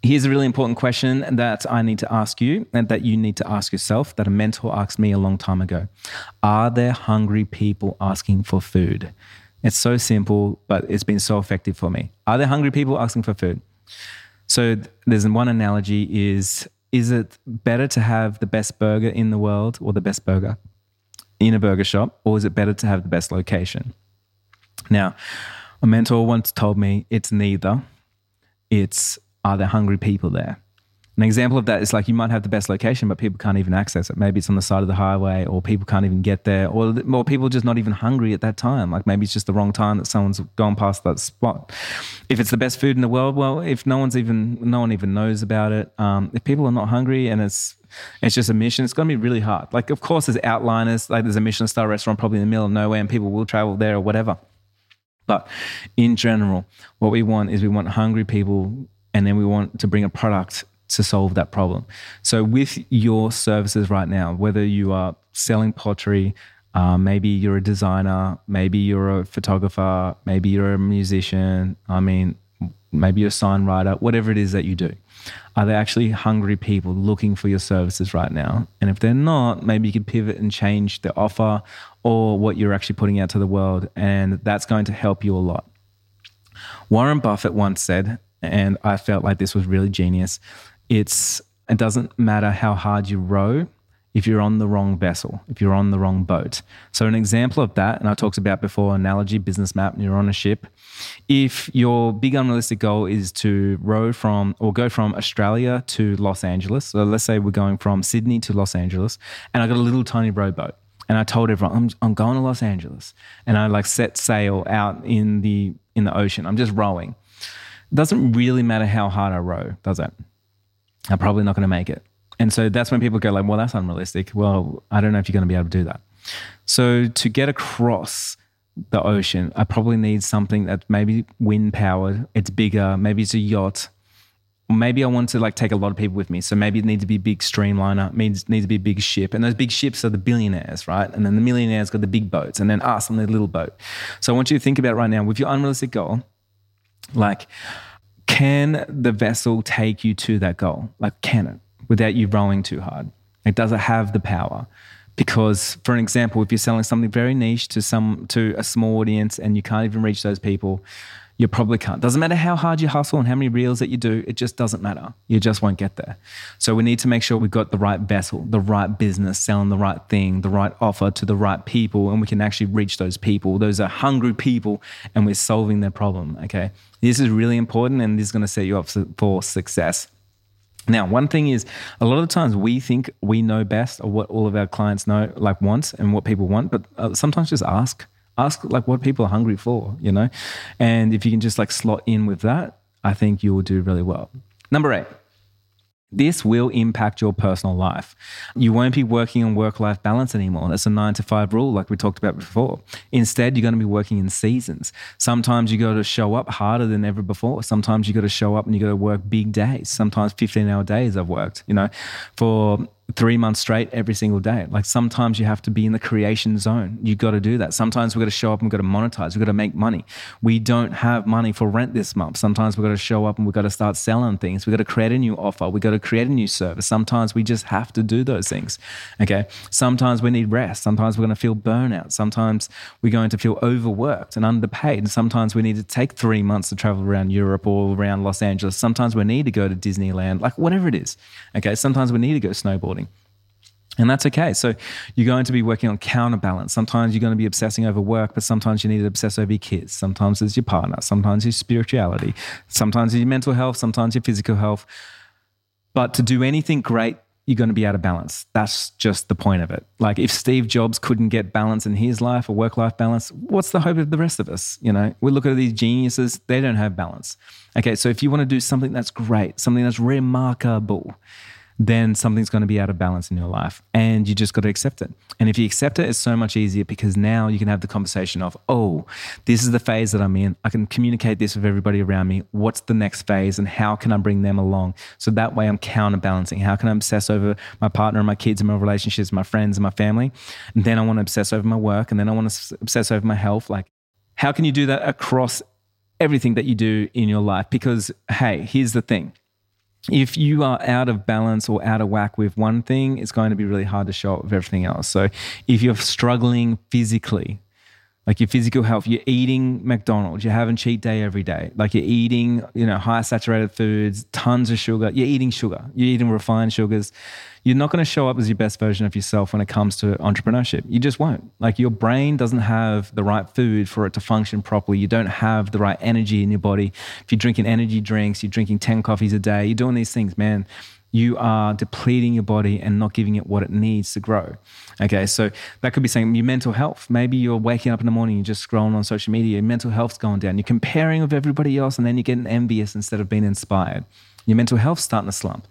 Here's a really important question that I need to ask you and that you need to ask yourself that a mentor asked me a long time ago. Are there hungry people asking for food? It's so simple, but it's been so effective for me. Are there hungry people asking for food? So there's one analogy is is it better to have the best burger in the world or the best burger in a burger shop or is it better to have the best location? Now, a mentor once told me it's neither. It's are there hungry people there? An example of that is like you might have the best location, but people can't even access it. Maybe it's on the side of the highway, or people can't even get there, or more people just not even hungry at that time. Like maybe it's just the wrong time that someone's gone past that spot. If it's the best food in the world, well, if no one's even no one even knows about it, um, if people are not hungry and it's it's just a mission, it's going to be really hard. Like of course there's outliners, like there's a Michelin star restaurant probably in the middle of nowhere, and people will travel there or whatever. But in general, what we want is we want hungry people and then we want to bring a product to solve that problem. So, with your services right now, whether you are selling pottery, uh, maybe you're a designer, maybe you're a photographer, maybe you're a musician, I mean, maybe you're a sign writer, whatever it is that you do. Are there actually hungry people looking for your services right now? And if they're not, maybe you could pivot and change the offer or what you're actually putting out to the world. And that's going to help you a lot. Warren Buffett once said, and I felt like this was really genius. It's it doesn't matter how hard you row if you're on the wrong vessel, if you're on the wrong boat. So, an example of that, and I talked about before analogy, business map, and you're on a ship. If your big unrealistic goal is to row from or go from Australia to Los Angeles, so let's say we're going from Sydney to Los Angeles, and I got a little tiny rowboat. And I told everyone I'm, I'm going to Los Angeles, and I like set sail out in the in the ocean. I'm just rowing. Doesn't really matter how hard I row, does it? I'm probably not going to make it. And so that's when people go like, well, that's unrealistic. Well, I don't know if you're going to be able to do that. So to get across the ocean, I probably need something that maybe wind powered. It's bigger. Maybe it's a yacht. maybe I want to like take a lot of people with me. So maybe it needs to be a big streamliner. It needs, needs to be a big ship. And those big ships are the billionaires, right? And then the millionaires got the big boats. And then us on the little boat. So I want you to think about right now with your unrealistic goal, like, can the vessel take you to that goal? Like, can it? without you rowing too hard? Like, does it have the power? Because, for an example, if you're selling something very niche to some to a small audience and you can't even reach those people, you probably can't. Doesn't matter how hard you hustle and how many reels that you do, it just doesn't matter. You just won't get there. So we need to make sure we've got the right vessel, the right business, selling the right thing, the right offer to the right people, and we can actually reach those people. Those are hungry people, and we're solving their problem. Okay. This is really important, and this is going to set you up for success. Now, one thing is, a lot of times we think we know best or what all of our clients know, like want and what people want, but uh, sometimes just ask, ask like what people are hungry for, you know? And if you can just like slot in with that, I think you will do really well. Number eight, this will impact your personal life. You won't be working on work life balance anymore. That's a nine to five rule, like we talked about before. Instead, you're going to be working in seasons. Sometimes you got to show up harder than ever before. Sometimes you got to show up and you got to work big days. Sometimes 15 hour days I've worked, you know, for three months straight every single day. Like sometimes you have to be in the creation zone. You got to do that. Sometimes we've got to show up and we've got to monetize. We've got to make money. We don't have money for rent this month. Sometimes we've got to show up and we've got to start selling things. We've got to create a new offer. We've got to create a new service. Sometimes we just have to do those things. Okay. Sometimes we need rest. Sometimes we're going to feel burnout. Sometimes we're going to feel overworked and underpaid. And sometimes we need to take three months to travel around Europe or around Los Angeles. Sometimes we need to go to Disneyland, like whatever it is. Okay. Sometimes we need to go snowboarding and that's okay. So you're going to be working on counterbalance. Sometimes you're going to be obsessing over work, but sometimes you need to obsess over your kids. Sometimes it's your partner. Sometimes it's spirituality. Sometimes it's your mental health. Sometimes your physical health. But to do anything great, you're going to be out of balance. That's just the point of it. Like if Steve Jobs couldn't get balance in his life or work life balance, what's the hope of the rest of us? You know, we look at these geniuses, they don't have balance. Okay, so if you want to do something that's great, something that's remarkable, then something's going to be out of balance in your life. And you just got to accept it. And if you accept it, it's so much easier because now you can have the conversation of, oh, this is the phase that I'm in. I can communicate this with everybody around me. What's the next phase and how can I bring them along? So that way I'm counterbalancing. How can I obsess over my partner and my kids and my relationships, my friends and my family? And then I want to obsess over my work and then I want to obsess over my health. Like, how can you do that across everything that you do in your life? Because, hey, here's the thing if you are out of balance or out of whack with one thing, it's going to be really hard to show up with everything else. So if you're struggling physically, like your physical health, you're eating McDonald's, you're having cheat day every day, like you're eating, you know, high saturated foods, tons of sugar, you're eating sugar, you're eating refined sugars. You're not going to show up as your best version of yourself when it comes to entrepreneurship. You just won't. Like your brain doesn't have the right food for it to function properly. You don't have the right energy in your body. If you're drinking energy drinks, you're drinking 10 coffees a day, you're doing these things, man you are depleting your body and not giving it what it needs to grow. Okay, so that could be saying your mental health. Maybe you're waking up in the morning, you're just scrolling on social media, your mental health's going down. You're comparing with everybody else, and then you're getting envious instead of being inspired. Your mental health's starting to slump.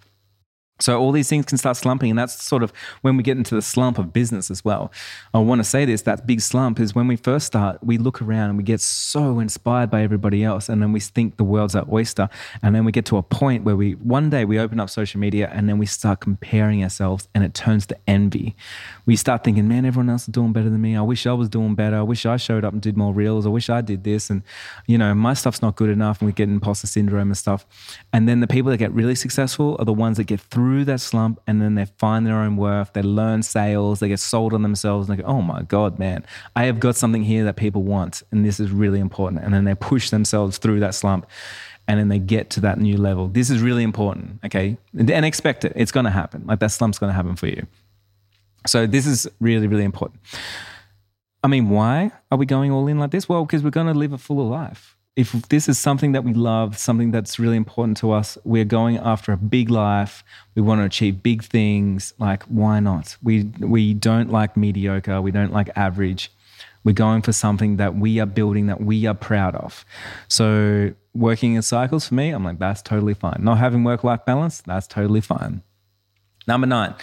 So all these things can start slumping, and that's sort of when we get into the slump of business as well. I want to say this: that big slump is when we first start. We look around and we get so inspired by everybody else, and then we think the world's our oyster, and then we get to a point where we one day we open up social media, and then we start comparing ourselves, and it turns to envy. We start thinking, "Man, everyone else is doing better than me. I wish I was doing better. I wish I showed up and did more reels. I wish I did this, and you know, my stuff's not good enough." And we get imposter syndrome and stuff. And then the people that get really successful are the ones that get through through that slump and then they find their own worth. They learn sales, they get sold on themselves, and they go, oh my God, man, I have got something here that people want. And this is really important. And then they push themselves through that slump and then they get to that new level. This is really important, okay? And expect it. It's going to happen. Like that slump's going to happen for you. So this is really, really important. I mean, why are we going all in like this? Well, because we're going to live a fuller life. If this is something that we love, something that's really important to us, we're going after a big life. We want to achieve big things. Like, why not? We we don't like mediocre. We don't like average. We're going for something that we are building that we are proud of. So, working in cycles for me, I'm like, that's totally fine. Not having work life balance, that's totally fine. Number nine,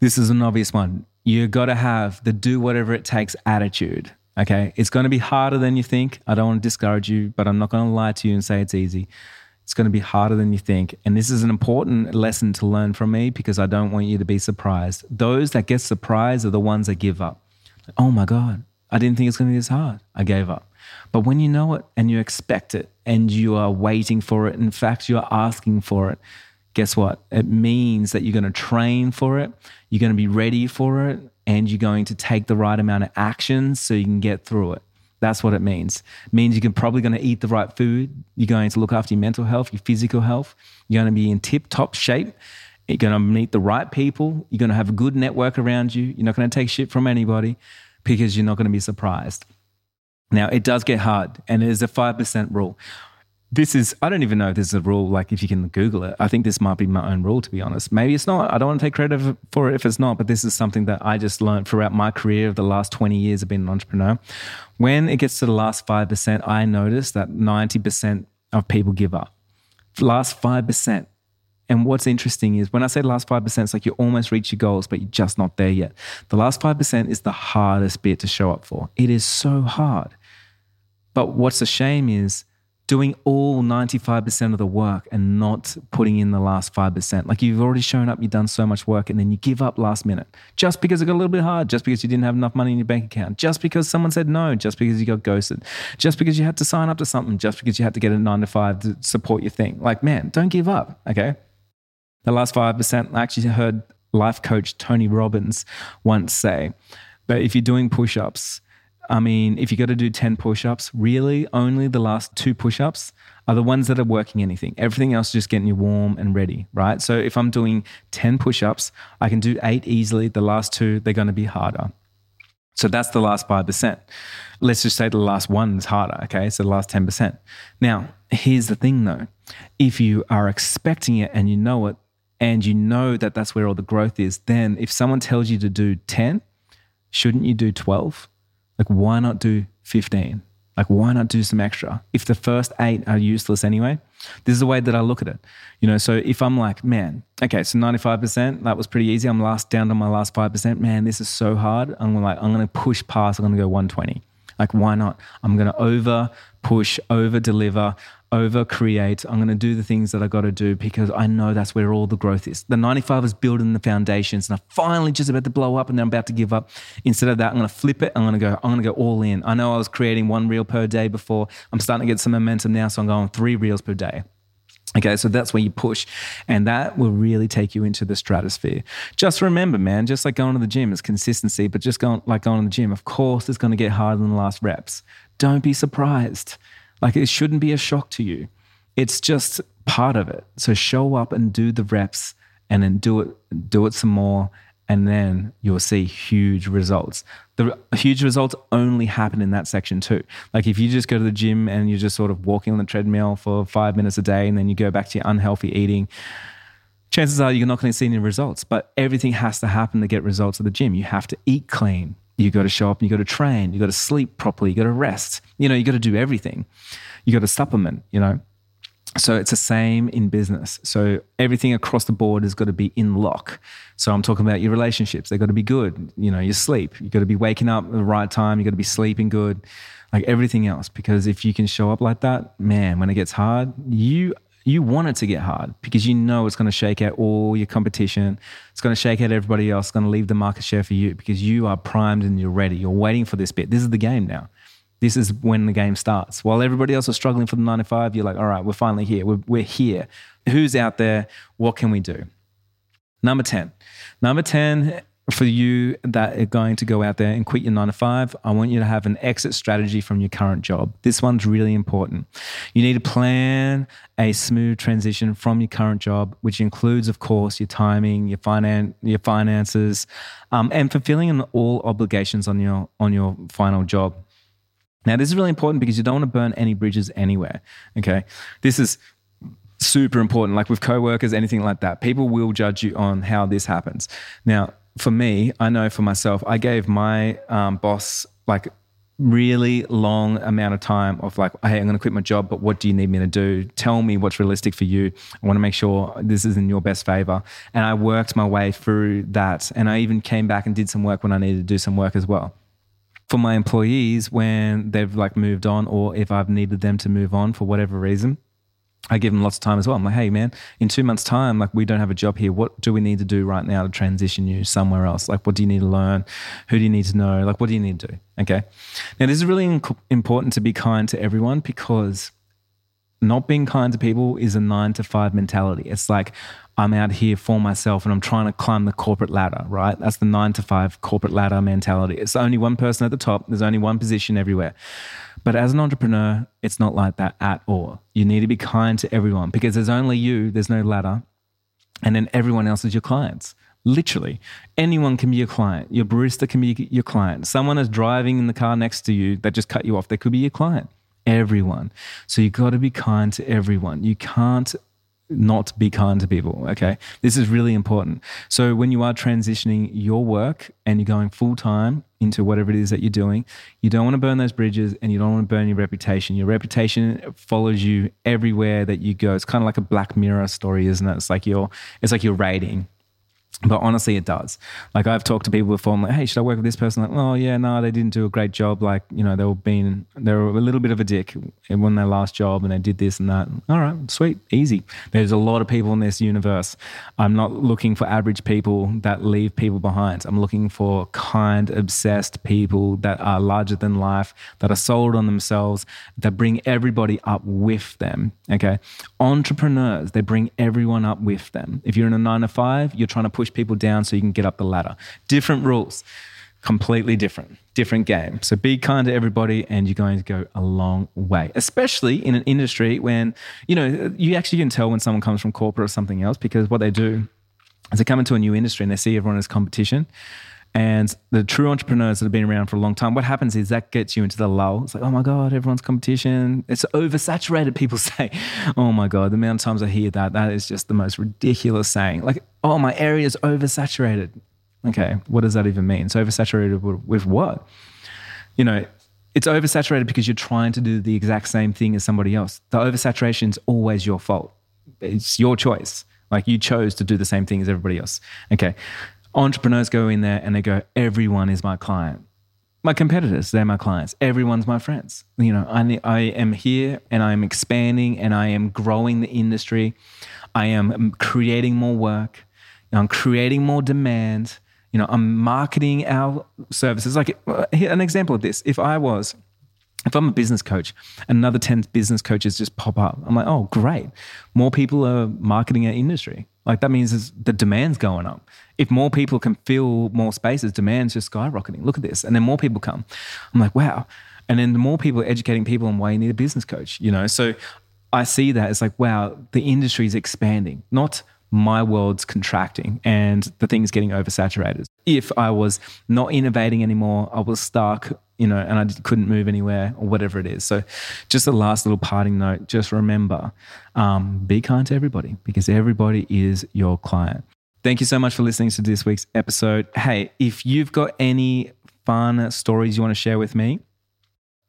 this is an obvious one. You got to have the do whatever it takes attitude. Okay. It's going to be harder than you think. I don't want to discourage you, but I'm not going to lie to you and say it's easy. It's going to be harder than you think. And this is an important lesson to learn from me because I don't want you to be surprised. Those that get surprised are the ones that give up. Oh my God, I didn't think it's going to be this hard. I gave up. But when you know it and you expect it and you are waiting for it, in fact, you are asking for it, guess what? It means that you're going to train for it, you're going to be ready for it, and you're going to take the right amount of actions so you can get through it. That's what it means. It means you're probably going to eat the right food. You're going to look after your mental health, your physical health. You're going to be in tip top shape. You're going to meet the right people. You're going to have a good network around you. You're not going to take shit from anybody because you're not going to be surprised. Now, it does get hard, and it is a 5% rule this is I don't even know if this is a rule. Like if you can Google it, I think this might be my own rule. To be honest, maybe it's not. I don't want to take credit for it if it's not. But this is something that I just learned throughout my career of the last twenty years of being an entrepreneur. When it gets to the last five percent, I notice that ninety percent of people give up. Last five percent. And what's interesting is when I say last 5%, it's like you almost reach your goals, but you're just not there yet. The last 5% is the hardest bit to show up for. It is so hard. But what's a shame is doing all 95% of the work and not putting in the last 5%. Like you've already shown up, you've done so much work, and then you give up last minute just because it got a little bit hard, just because you didn't have enough money in your bank account, just because someone said no, just because you got ghosted, just because you had to sign up to something, just because you had to get a nine to five to support your thing. Like, man, don't give up, okay? The last 5%, I actually heard life coach Tony Robbins once say that if you're doing push ups, I mean, if you got to do 10 push ups, really only the last two push ups are the ones that are working anything. Everything else is just getting you warm and ready, right? So if I'm doing 10 push ups, I can do eight easily. The last two, they're going to be harder. So that's the last 5%. Let's just say the last one is harder, okay? So the last 10%. Now, here's the thing though if you are expecting it and you know it, and you know that that's where all the growth is, then if someone tells you to do 10, shouldn't you do 12? Like, why not do 15? Like, why not do some extra? If the first eight are useless anyway, this is the way that I look at it. You know, so if I'm like, man, okay, so 95%, that was pretty easy. I'm last down to my last 5%. Man, this is so hard. I'm like, I'm going to push past, I'm going to go 120. Like, why not? I'm going to over push, over deliver over create. I'm going to do the things that I got to do because I know that's where all the growth is. The 95 is building the foundations and I'm finally just about to blow up and then I'm about to give up. Instead of that, I'm going to flip it. I'm going to go, I'm going to go all in. I know I was creating one reel per day before. I'm starting to get some momentum now. So I'm going three reels per day. Okay, so that's where you push, and that will really take you into the stratosphere. Just remember, man, just like going to the gym, it's consistency, but just going like going to the gym, of course, it's going to get harder than the last reps. Don't be surprised. Like it shouldn't be a shock to you. It's just part of it. So show up and do the reps and then do it, do it some more. And then you'll see huge results. The huge results only happen in that section too. Like if you just go to the gym and you're just sort of walking on the treadmill for five minutes a day and then you go back to your unhealthy eating, chances are you're not going to see any results. But everything has to happen to get results at the gym. You have to eat clean you got to show up and you got to train you got to sleep properly you got to rest. You know you got to do everything. You got to supplement you know? So it's the same in business. So everything across the board has got to be in lock. So i'm talking about your relationships they've got to be good you know your sleep. You got to be waking up at the right time you got to be sleeping good like everything else. Because if you can show up like that man when it gets hard you you want it to get hard because you know it's going to shake out all your competition. It's going to shake out everybody else. It's going to leave the market share for you because you are primed and you're ready. You're waiting for this bit. This is the game now. This is when the game starts. While everybody else is struggling for the 95, you're like, all right, we're finally here. We're, we're here. Who's out there? What can we do? Number 10. Number 10 for you that are going to go out there and quit your nine to five, I want you to have an exit strategy from your current job. This one's really important. You need to plan a smooth transition from your current job, which includes, of course, your timing, your finance, your finances, um, and fulfilling all obligations on your on your final job. Now, this is really important because you don't want to burn any bridges anywhere. Okay, this is super important. Like with coworkers, anything like that, people will judge you on how this happens. Now, for me, I know for myself, I gave my um, boss like really long amount of time of like, hey, I'm going to quit my job, but what do you need me to do? Tell me what's realistic for you. I want to make sure this is in your best favor. And I worked my way through that. And I even came back and did some work when I needed to do some work as well. For my employees, when they've like moved on, or if I've needed them to move on for whatever reason, I give them lots of time as well. I'm like, hey, man, in two months' time, like, we don't have a job here. What do we need to do right now to transition you somewhere else? Like, what do you need to learn? Who do you need to know? Like, what do you need to do? Okay. Now, this is really inc- important to be kind to everyone because not being kind to people is a nine to five mentality. It's like, I'm out here for myself and I'm trying to climb the corporate ladder, right? That's the nine to five corporate ladder mentality. It's only one person at the top, there's only one position everywhere. But as an entrepreneur, it's not like that at all. You need to be kind to everyone because there's only you, there's no ladder, and then everyone else is your clients. Literally, anyone can be your client. Your barista can be your client. Someone is driving in the car next to you that just cut you off, they could be your client. Everyone. So you've got to be kind to everyone. You can't not be kind to people. Okay. This is really important. So when you are transitioning your work and you're going full time into whatever it is that you're doing, you don't want to burn those bridges and you don't want to burn your reputation. Your reputation follows you everywhere that you go. It's kind of like a black mirror story, isn't it? It's like your it's like your rating. But honestly, it does. Like I've talked to people before. I'm like, hey, should I work with this person? Like, oh yeah, no, they didn't do a great job. Like you know, they were being they were a little bit of a dick when their last job, and they did this and that. All right, sweet, easy. There's a lot of people in this universe. I'm not looking for average people that leave people behind. I'm looking for kind, obsessed people that are larger than life, that are sold on themselves, that bring everybody up with them. Okay, entrepreneurs they bring everyone up with them. If you're in a nine to five, you're trying to push people down so you can get up the ladder. Different rules, completely different, different game. So be kind to everybody and you're going to go a long way, especially in an industry when, you know, you actually can tell when someone comes from corporate or something else because what they do is they come into a new industry and they see everyone as competition. And the true entrepreneurs that have been around for a long time, what happens is that gets you into the lull. It's like, oh my God, everyone's competition. It's oversaturated. People say, oh my God, the amount of times I hear that, that is just the most ridiculous saying. Like, oh, my area is oversaturated. Okay, what does that even mean? It's oversaturated with what? You know, it's oversaturated because you're trying to do the exact same thing as somebody else. The oversaturation is always your fault. It's your choice. Like you chose to do the same thing as everybody else. Okay entrepreneurs go in there and they go, everyone is my client. My competitors, they're my clients. Everyone's my friends. You know, I, I am here and I am expanding and I am growing the industry. I am creating more work. I'm creating more demand. You know, I'm marketing our services. Like uh, an example of this, if I was if I'm a business coach, another 10 business coaches just pop up. I'm like, oh, great. More people are marketing our industry. Like that means the demand's going up. If more people can fill more spaces, demand's just skyrocketing. Look at this. And then more people come. I'm like, wow. And then the more people are educating people on why you need a business coach, you know? So I see that as like, wow, the industry is expanding, not my world's contracting and the thing's getting oversaturated. If I was not innovating anymore, I was stuck, you know, and I couldn't move anywhere or whatever it is. So, just a last little parting note just remember um, be kind to everybody because everybody is your client. Thank you so much for listening to this week's episode. Hey, if you've got any fun stories you want to share with me,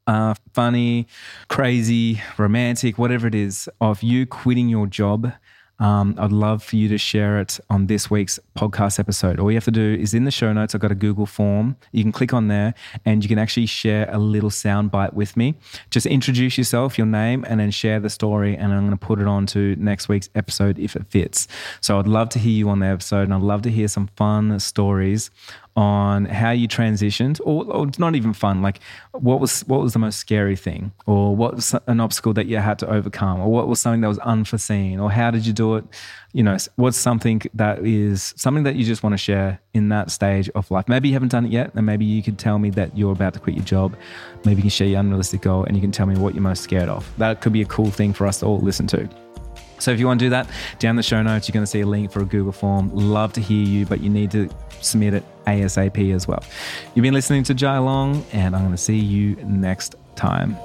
uh, funny, crazy, romantic, whatever it is, of you quitting your job um, I'd love for you to share it on this week's podcast episode. All you have to do is in the show notes, I've got a Google form. You can click on there and you can actually share a little sound bite with me. Just introduce yourself, your name, and then share the story. And I'm going to put it on to next week's episode if it fits. So I'd love to hear you on the episode and I'd love to hear some fun stories on how you transitioned, or, or not even fun. Like, what was what was the most scary thing, or what was an obstacle that you had to overcome, or what was something that was unforeseen, or how did you do it? You know, what's something that is something that you just want to share in that stage of life? Maybe you haven't done it yet, and maybe you could tell me that you're about to quit your job. Maybe you can share your unrealistic goal, and you can tell me what you're most scared of. That could be a cool thing for us to all listen to. So if you want to do that, down the show notes, you're going to see a link for a Google form. Love to hear you, but you need to submit it ASAP as well. You've been listening to Jai Long, and I'm going to see you next time.